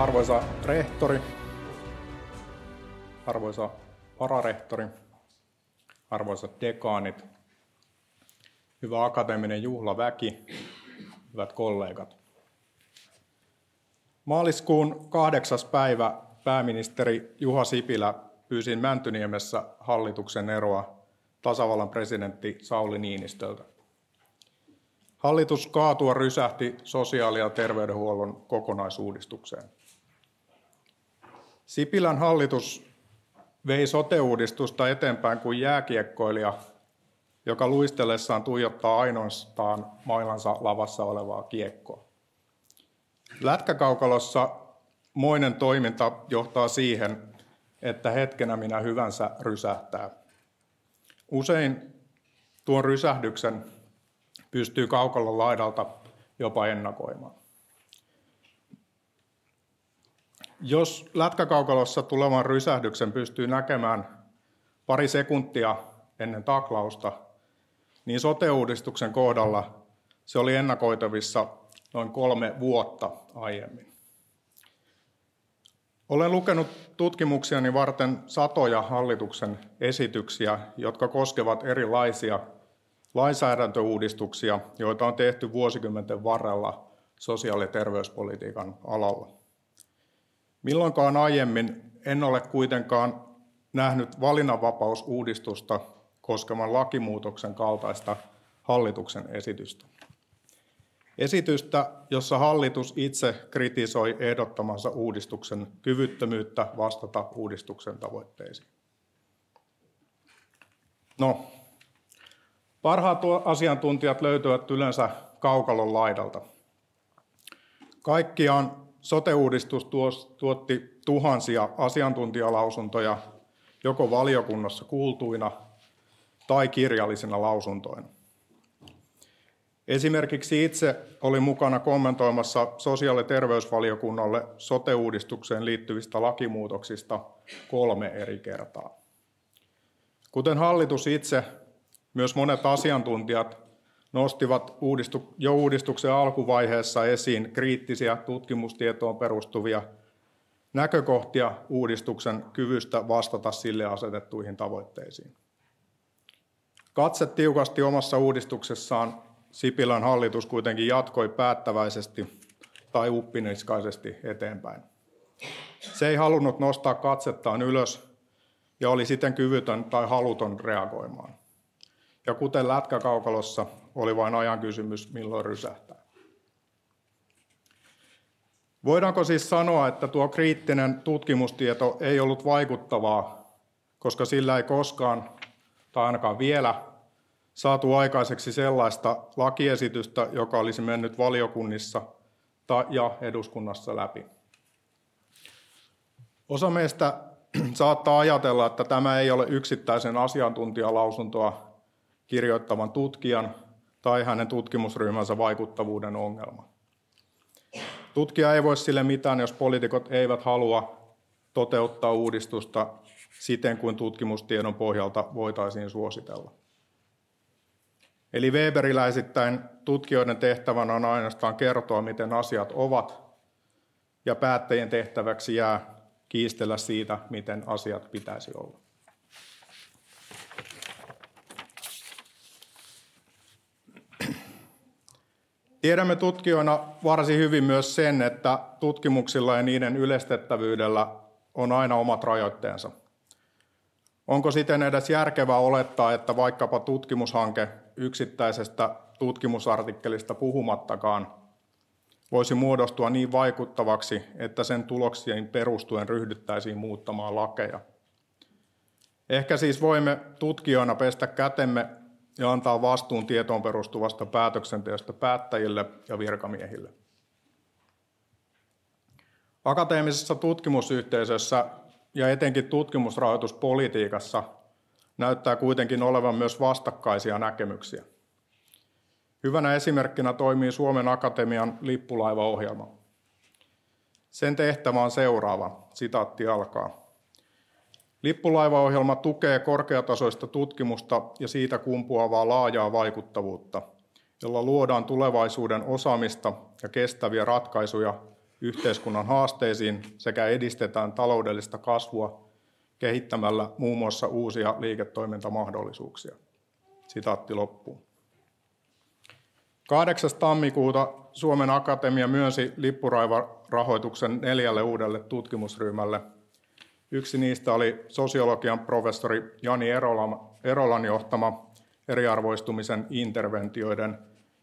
Arvoisa rehtori, arvoisa vararehtori, arvoisat dekaanit, hyvä akateeminen juhlaväki, hyvät kollegat. Maaliskuun kahdeksas päivä pääministeri Juha Sipilä pyysi Mäntyniemessä hallituksen eroa tasavallan presidentti Sauli Niinistöltä. Hallitus kaatua rysähti sosiaali- ja terveydenhuollon kokonaisuudistukseen. Sipilän hallitus vei sote-uudistusta eteenpäin kuin jääkiekkoilija, joka luistellessaan tuijottaa ainoastaan mailansa lavassa olevaa kiekkoa. Lätkäkaukalossa moinen toiminta johtaa siihen, että hetkenä minä hyvänsä rysähtää. Usein tuon rysähdyksen pystyy kaukalon laidalta jopa ennakoimaan. Jos lätkäkaukalossa tulevan rysähdyksen pystyy näkemään pari sekuntia ennen taklausta, niin sote-uudistuksen kohdalla se oli ennakoitavissa noin kolme vuotta aiemmin. Olen lukenut tutkimuksiani varten satoja hallituksen esityksiä, jotka koskevat erilaisia lainsäädäntöuudistuksia, joita on tehty vuosikymmenten varrella sosiaali- ja terveyspolitiikan alalla. Milloinkaan aiemmin en ole kuitenkaan nähnyt valinnanvapausuudistusta koskevan lakimuutoksen kaltaista hallituksen esitystä. Esitystä, jossa hallitus itse kritisoi ehdottamansa uudistuksen kyvyttömyyttä vastata uudistuksen tavoitteisiin. No, parhaat asiantuntijat löytyvät yleensä kaukalon laidalta. Kaikkiaan sote-uudistus tuotti tuhansia asiantuntijalausuntoja joko valiokunnassa kuultuina tai kirjallisina lausuntoina. Esimerkiksi itse olin mukana kommentoimassa sosiaali- ja terveysvaliokunnalle sote-uudistukseen liittyvistä lakimuutoksista kolme eri kertaa. Kuten hallitus itse, myös monet asiantuntijat nostivat jo uudistuksen alkuvaiheessa esiin kriittisiä tutkimustietoon perustuvia näkökohtia uudistuksen kyvystä vastata sille asetettuihin tavoitteisiin. Katse tiukasti omassa uudistuksessaan Sipilän hallitus kuitenkin jatkoi päättäväisesti tai uppiniskaisesti eteenpäin. Se ei halunnut nostaa katsettaan ylös ja oli siten kyvytön tai haluton reagoimaan. Ja kuten lätkäkaukalossa, oli vain ajan kysymys, milloin rysähtää. Voidaanko siis sanoa, että tuo kriittinen tutkimustieto ei ollut vaikuttavaa, koska sillä ei koskaan, tai ainakaan vielä, saatu aikaiseksi sellaista lakiesitystä, joka olisi mennyt valiokunnissa ja eduskunnassa läpi. Osa meistä saattaa ajatella, että tämä ei ole yksittäisen asiantuntijalausuntoa kirjoittavan tutkijan tai hänen tutkimusryhmänsä vaikuttavuuden ongelma. Tutkija ei voi sille mitään, jos poliitikot eivät halua toteuttaa uudistusta siten kuin tutkimustiedon pohjalta voitaisiin suositella. Eli Weberiläisittäin tutkijoiden tehtävänä on ainoastaan kertoa, miten asiat ovat, ja päättäjien tehtäväksi jää kiistellä siitä, miten asiat pitäisi olla. Tiedämme tutkijoina varsin hyvin myös sen, että tutkimuksilla ja niiden yleistettävyydellä on aina omat rajoitteensa. Onko siten edes järkevää olettaa, että vaikkapa tutkimushanke yksittäisestä tutkimusartikkelista puhumattakaan voisi muodostua niin vaikuttavaksi, että sen tuloksien perustuen ryhdyttäisiin muuttamaan lakeja. Ehkä siis voimme tutkijoina pestä kätemme ja antaa vastuun tietoon perustuvasta päätöksenteosta päättäjille ja virkamiehille. Akateemisessa tutkimusyhteisössä ja etenkin tutkimusrahoituspolitiikassa näyttää kuitenkin olevan myös vastakkaisia näkemyksiä. Hyvänä esimerkkinä toimii Suomen Akatemian lippulaivaohjelma. Sen tehtävä on seuraava, sitaatti alkaa. Lippulaivaohjelma tukee korkeatasoista tutkimusta ja siitä kumpuavaa laajaa vaikuttavuutta, jolla luodaan tulevaisuuden osaamista ja kestäviä ratkaisuja yhteiskunnan haasteisiin sekä edistetään taloudellista kasvua kehittämällä muun muassa uusia liiketoimintamahdollisuuksia. Sitaatti loppuu. 8. tammikuuta Suomen Akatemia myönsi lippuraivarahoituksen neljälle uudelle tutkimusryhmälle. Yksi niistä oli sosiologian professori Jani Erolan johtama eriarvoistumisen interventioiden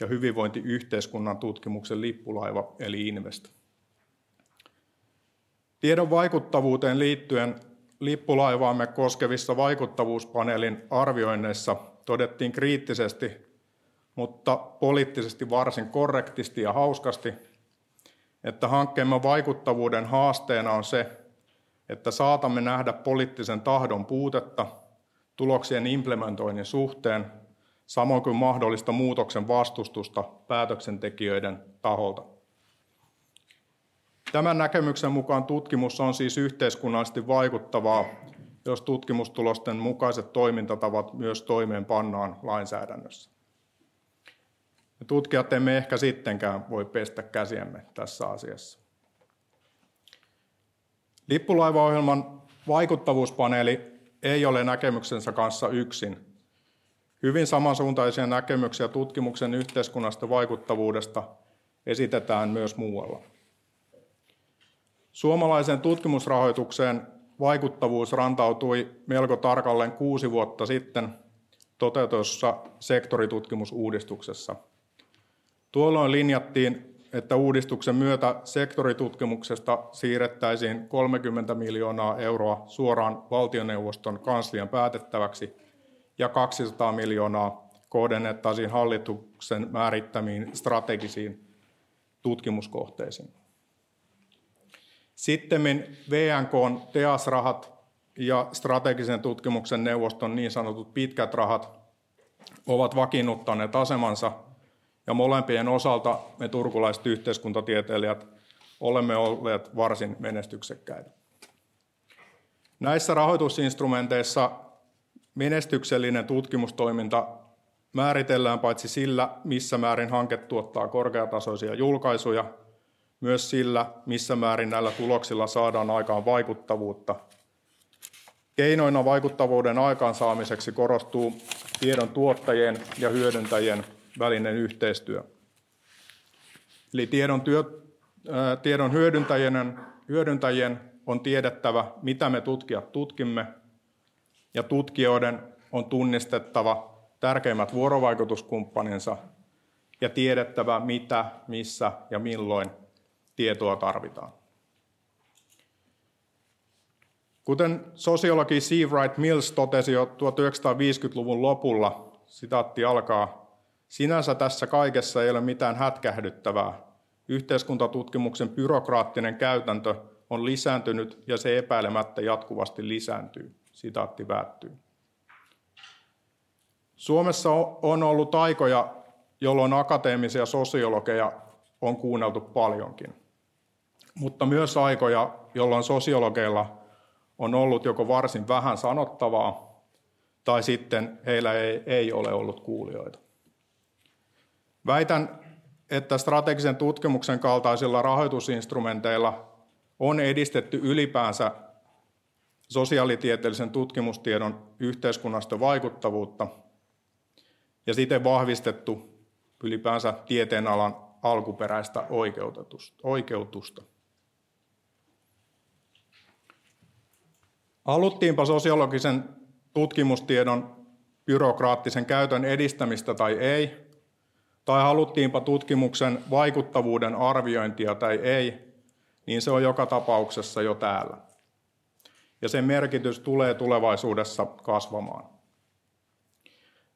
ja hyvinvointiyhteiskunnan tutkimuksen lippulaiva eli Invest. Tiedon vaikuttavuuteen liittyen lippulaivaamme koskevissa vaikuttavuuspaneelin arvioinneissa todettiin kriittisesti, mutta poliittisesti varsin korrektisti ja hauskasti, että hankkeemme vaikuttavuuden haasteena on se, että saatamme nähdä poliittisen tahdon puutetta tuloksien implementoinnin suhteen, samoin kuin mahdollista muutoksen vastustusta päätöksentekijöiden taholta. Tämän näkemyksen mukaan tutkimus on siis yhteiskunnallisesti vaikuttavaa, jos tutkimustulosten mukaiset toimintatavat myös toimeenpannaan lainsäädännössä. Me tutkijat emme ehkä sittenkään voi pestä käsiämme tässä asiassa. Lippulaivaohjelman vaikuttavuuspaneeli ei ole näkemyksensä kanssa yksin. Hyvin samansuuntaisia näkemyksiä tutkimuksen yhteiskunnasta vaikuttavuudesta esitetään myös muualla. Suomalaisen tutkimusrahoitukseen vaikuttavuus rantautui melko tarkalleen kuusi vuotta sitten toteutussa sektoritutkimusuudistuksessa. Tuolloin linjattiin, että uudistuksen myötä sektoritutkimuksesta siirrettäisiin 30 miljoonaa euroa suoraan valtioneuvoston kanslian päätettäväksi ja 200 miljoonaa kohdennettaisiin hallituksen määrittämiin strategisiin tutkimuskohteisiin. Sitten VNKn TEAS-rahat ja strategisen tutkimuksen neuvoston niin sanotut pitkät rahat ovat vakiinnuttaneet asemansa ja molempien osalta me turkulaiset yhteiskuntatieteilijät olemme olleet varsin menestyksekkäitä. Näissä rahoitusinstrumenteissa menestyksellinen tutkimustoiminta määritellään paitsi sillä, missä määrin hanke tuottaa korkeatasoisia julkaisuja – myös sillä, missä määrin näillä tuloksilla saadaan aikaan vaikuttavuutta. Keinoina vaikuttavuuden aikaansaamiseksi korostuu tiedon tuottajien ja hyödyntäjien välinen yhteistyö. Eli tiedon, työ, ää, tiedon hyödyntäjien, hyödyntäjien on tiedettävä, mitä me tutkijat tutkimme, ja tutkijoiden on tunnistettava tärkeimmät vuorovaikutuskumppaninsa ja tiedettävä, mitä, missä ja milloin tietoa tarvitaan. Kuten sosiologi C. Wright Mills totesi jo 1950-luvun lopulla, sitaatti alkaa, sinänsä tässä kaikessa ei ole mitään hätkähdyttävää. Yhteiskuntatutkimuksen byrokraattinen käytäntö on lisääntynyt ja se epäilemättä jatkuvasti lisääntyy. Sitaatti päättyy. Suomessa on ollut aikoja, jolloin akateemisia sosiologeja on kuunneltu paljonkin mutta myös aikoja, jolloin sosiologeilla on ollut joko varsin vähän sanottavaa tai sitten heillä ei, ei ole ollut kuulijoita. Väitän, että strategisen tutkimuksen kaltaisilla rahoitusinstrumenteilla on edistetty ylipäänsä sosiaalitieteellisen tutkimustiedon yhteiskunnasta vaikuttavuutta ja siten vahvistettu ylipäänsä tieteenalan alkuperäistä oikeutusta. Haluttiinpa sosiologisen tutkimustiedon byrokraattisen käytön edistämistä tai ei, tai haluttiinpa tutkimuksen vaikuttavuuden arviointia tai ei, niin se on joka tapauksessa jo täällä. Ja sen merkitys tulee tulevaisuudessa kasvamaan.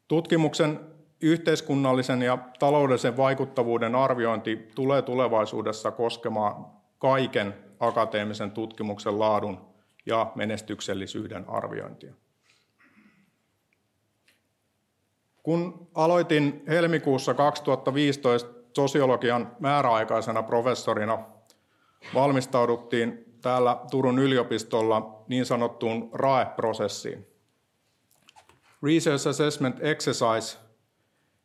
Tutkimuksen yhteiskunnallisen ja taloudellisen vaikuttavuuden arviointi tulee tulevaisuudessa koskemaan kaiken akateemisen tutkimuksen laadun ja menestyksellisyyden arviointia. Kun aloitin helmikuussa 2015 sosiologian määräaikaisena professorina, valmistauduttiin täällä Turun yliopistolla niin sanottuun RAE-prosessiin. Research Assessment Exercise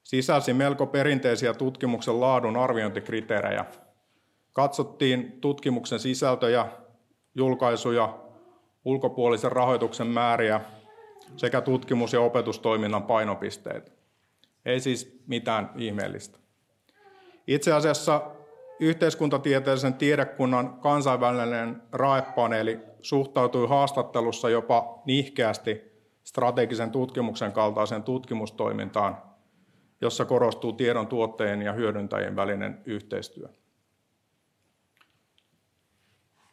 sisälsi melko perinteisiä tutkimuksen laadun arviointikriteerejä, Katsottiin tutkimuksen sisältöjä, julkaisuja, ulkopuolisen rahoituksen määriä sekä tutkimus- ja opetustoiminnan painopisteitä. Ei siis mitään ihmeellistä. Itse asiassa yhteiskuntatieteellisen tiedekunnan kansainvälinen raepaneeli suhtautui haastattelussa jopa nihkeästi strategisen tutkimuksen kaltaiseen tutkimustoimintaan, jossa korostuu tiedon tuottajien ja hyödyntäjien välinen yhteistyö.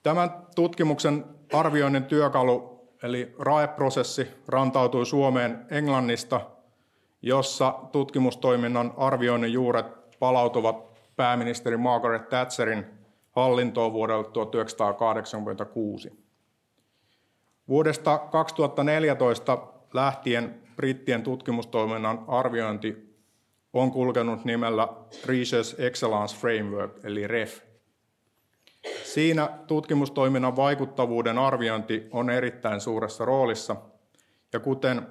Tämän tutkimuksen arvioinnin työkalu, eli RAE-prosessi, rantautui Suomeen Englannista, jossa tutkimustoiminnan arvioinnin juuret palautuvat pääministeri Margaret Thatcherin hallintoon vuodelta 1986. Vuodesta 2014 lähtien brittien tutkimustoiminnan arviointi on kulkenut nimellä Research Excellence Framework, eli REF. Siinä tutkimustoiminnan vaikuttavuuden arviointi on erittäin suuressa roolissa, ja kuten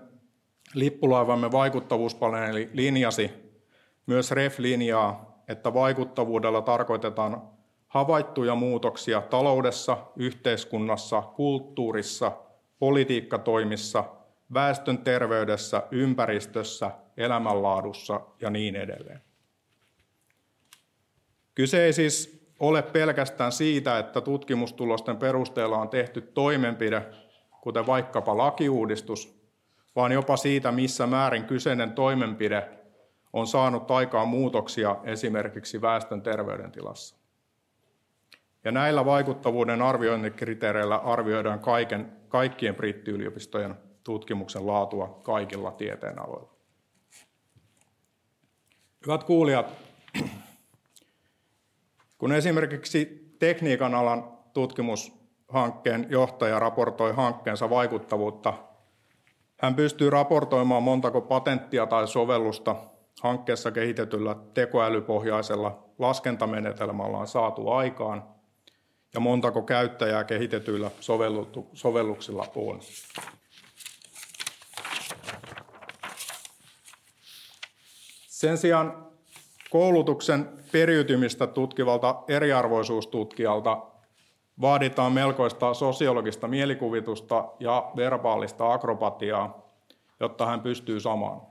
lippulaivamme vaikuttavuuspaneeli linjasi, myös REF linjaa, että vaikuttavuudella tarkoitetaan havaittuja muutoksia taloudessa, yhteiskunnassa, kulttuurissa, politiikkatoimissa, väestön terveydessä, ympäristössä, elämänlaadussa ja niin edelleen. Kyse ei siis ole pelkästään siitä, että tutkimustulosten perusteella on tehty toimenpide, kuten vaikkapa lakiuudistus, vaan jopa siitä, missä määrin kyseinen toimenpide on saanut aikaan muutoksia esimerkiksi väestön terveydentilassa. Ja näillä vaikuttavuuden arviointikriteereillä arvioidaan kaiken, kaikkien brittiyliopistojen tutkimuksen laatua kaikilla tieteenaloilla. Hyvät kuulijat, kun esimerkiksi tekniikan alan tutkimushankkeen johtaja raportoi hankkeensa vaikuttavuutta, hän pystyy raportoimaan montako patenttia tai sovellusta hankkeessa kehitetyllä tekoälypohjaisella laskentamenetelmällä on saatu aikaan ja montako käyttäjää kehitetyillä sovelluksilla on. Sen sijaan koulutuksen periytymistä tutkivalta eriarvoisuustutkijalta vaaditaan melkoista sosiologista mielikuvitusta ja verbaalista akrobatiaa, jotta hän pystyy samaan.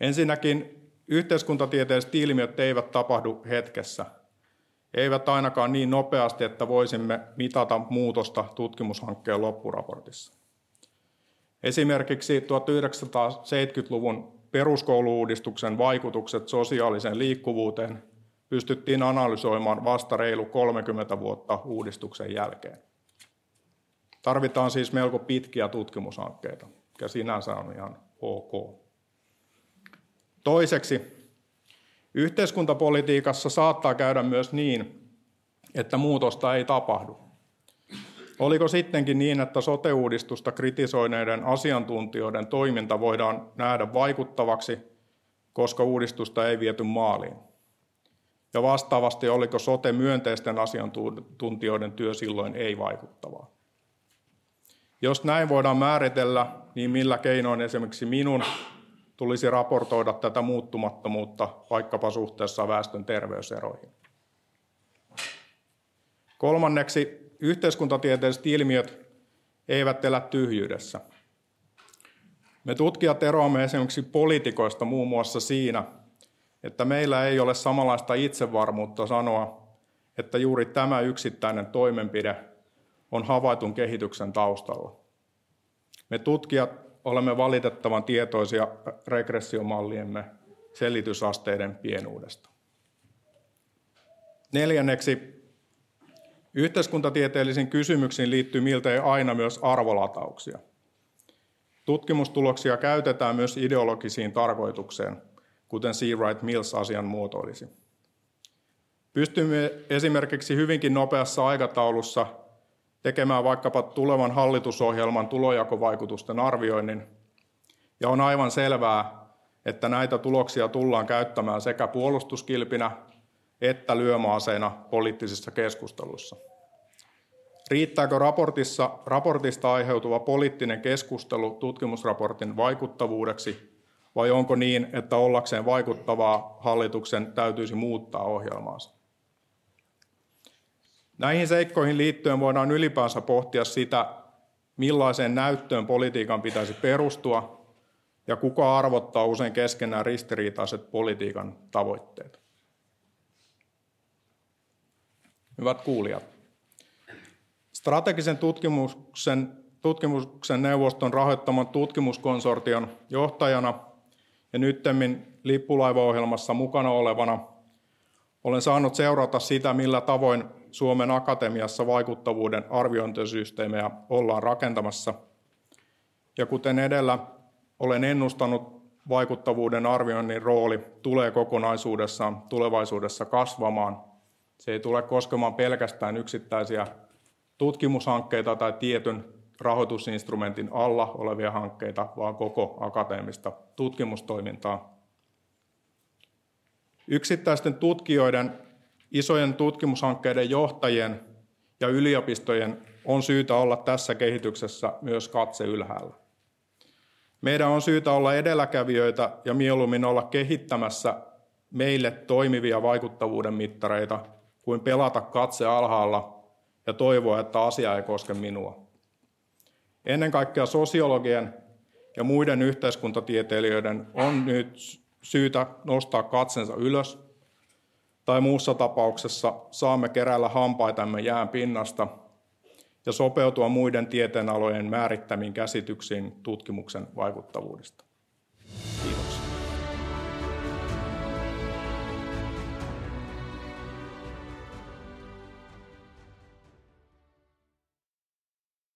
Ensinnäkin yhteiskuntatieteelliset ilmiöt eivät tapahdu hetkessä. Eivät ainakaan niin nopeasti, että voisimme mitata muutosta tutkimushankkeen loppuraportissa. Esimerkiksi 1970-luvun peruskouluuudistuksen vaikutukset sosiaaliseen liikkuvuuteen pystyttiin analysoimaan vasta reilu 30 vuotta uudistuksen jälkeen. Tarvitaan siis melko pitkiä tutkimushankkeita, ja sinänsä on ihan ok. Toiseksi, yhteiskuntapolitiikassa saattaa käydä myös niin, että muutosta ei tapahdu. Oliko sittenkin niin, että sote-uudistusta kritisoineiden asiantuntijoiden toiminta voidaan nähdä vaikuttavaksi, koska uudistusta ei viety maaliin? Ja vastaavasti, oliko sote-myönteisten asiantuntijoiden työ silloin ei vaikuttavaa? Jos näin voidaan määritellä, niin millä keinoin esimerkiksi minun tulisi raportoida tätä muuttumattomuutta vaikkapa suhteessa väestön terveyseroihin? Kolmanneksi, yhteiskuntatieteelliset ilmiöt eivät elä tyhjyydessä. Me tutkijat eroamme esimerkiksi poliitikoista muun muassa siinä, että meillä ei ole samanlaista itsevarmuutta sanoa, että juuri tämä yksittäinen toimenpide on havaitun kehityksen taustalla. Me tutkijat olemme valitettavan tietoisia regressiomalliemme selitysasteiden pienuudesta. Neljänneksi Yhteiskuntatieteellisiin kysymyksiin liittyy miltei aina myös arvolatauksia. Tutkimustuloksia käytetään myös ideologisiin tarkoitukseen, kuten C. Wright Mills asian muotoilisi. Pystymme esimerkiksi hyvinkin nopeassa aikataulussa tekemään vaikkapa tulevan hallitusohjelman tulojakovaikutusten arvioinnin, ja on aivan selvää, että näitä tuloksia tullaan käyttämään sekä puolustuskilpinä että lyömaaseina poliittisissa keskusteluissa. Riittääkö raportissa, raportista aiheutuva poliittinen keskustelu tutkimusraportin vaikuttavuudeksi, vai onko niin, että ollakseen vaikuttavaa hallituksen täytyisi muuttaa ohjelmaansa? Näihin seikkoihin liittyen voidaan ylipäänsä pohtia sitä, millaiseen näyttöön politiikan pitäisi perustua ja kuka arvottaa usein keskenään ristiriitaiset politiikan tavoitteet. Hyvät kuulijat, strategisen tutkimuksen, tutkimuksen neuvoston rahoittaman tutkimuskonsortion johtajana ja nyttemmin lippulaivaohjelmassa mukana olevana olen saanut seurata sitä, millä tavoin Suomen Akatemiassa vaikuttavuuden arviointisysteemejä ollaan rakentamassa. Ja kuten edellä olen ennustanut, vaikuttavuuden arvioinnin rooli tulee kokonaisuudessaan tulevaisuudessa kasvamaan. Se ei tule koskemaan pelkästään yksittäisiä tutkimushankkeita tai tietyn rahoitusinstrumentin alla olevia hankkeita, vaan koko akateemista tutkimustoimintaa. Yksittäisten tutkijoiden, isojen tutkimushankkeiden johtajien ja yliopistojen on syytä olla tässä kehityksessä myös katse ylhäällä. Meidän on syytä olla edelläkävijöitä ja mieluummin olla kehittämässä meille toimivia vaikuttavuuden mittareita kuin pelata katse alhaalla ja toivoa, että asia ei koske minua. Ennen kaikkea sosiologien ja muiden yhteiskuntatieteilijöiden on nyt syytä nostaa katsensa ylös, tai muussa tapauksessa saamme keräillä hampaitamme jään pinnasta ja sopeutua muiden tieteenalojen määrittämiin käsityksiin tutkimuksen vaikuttavuudesta.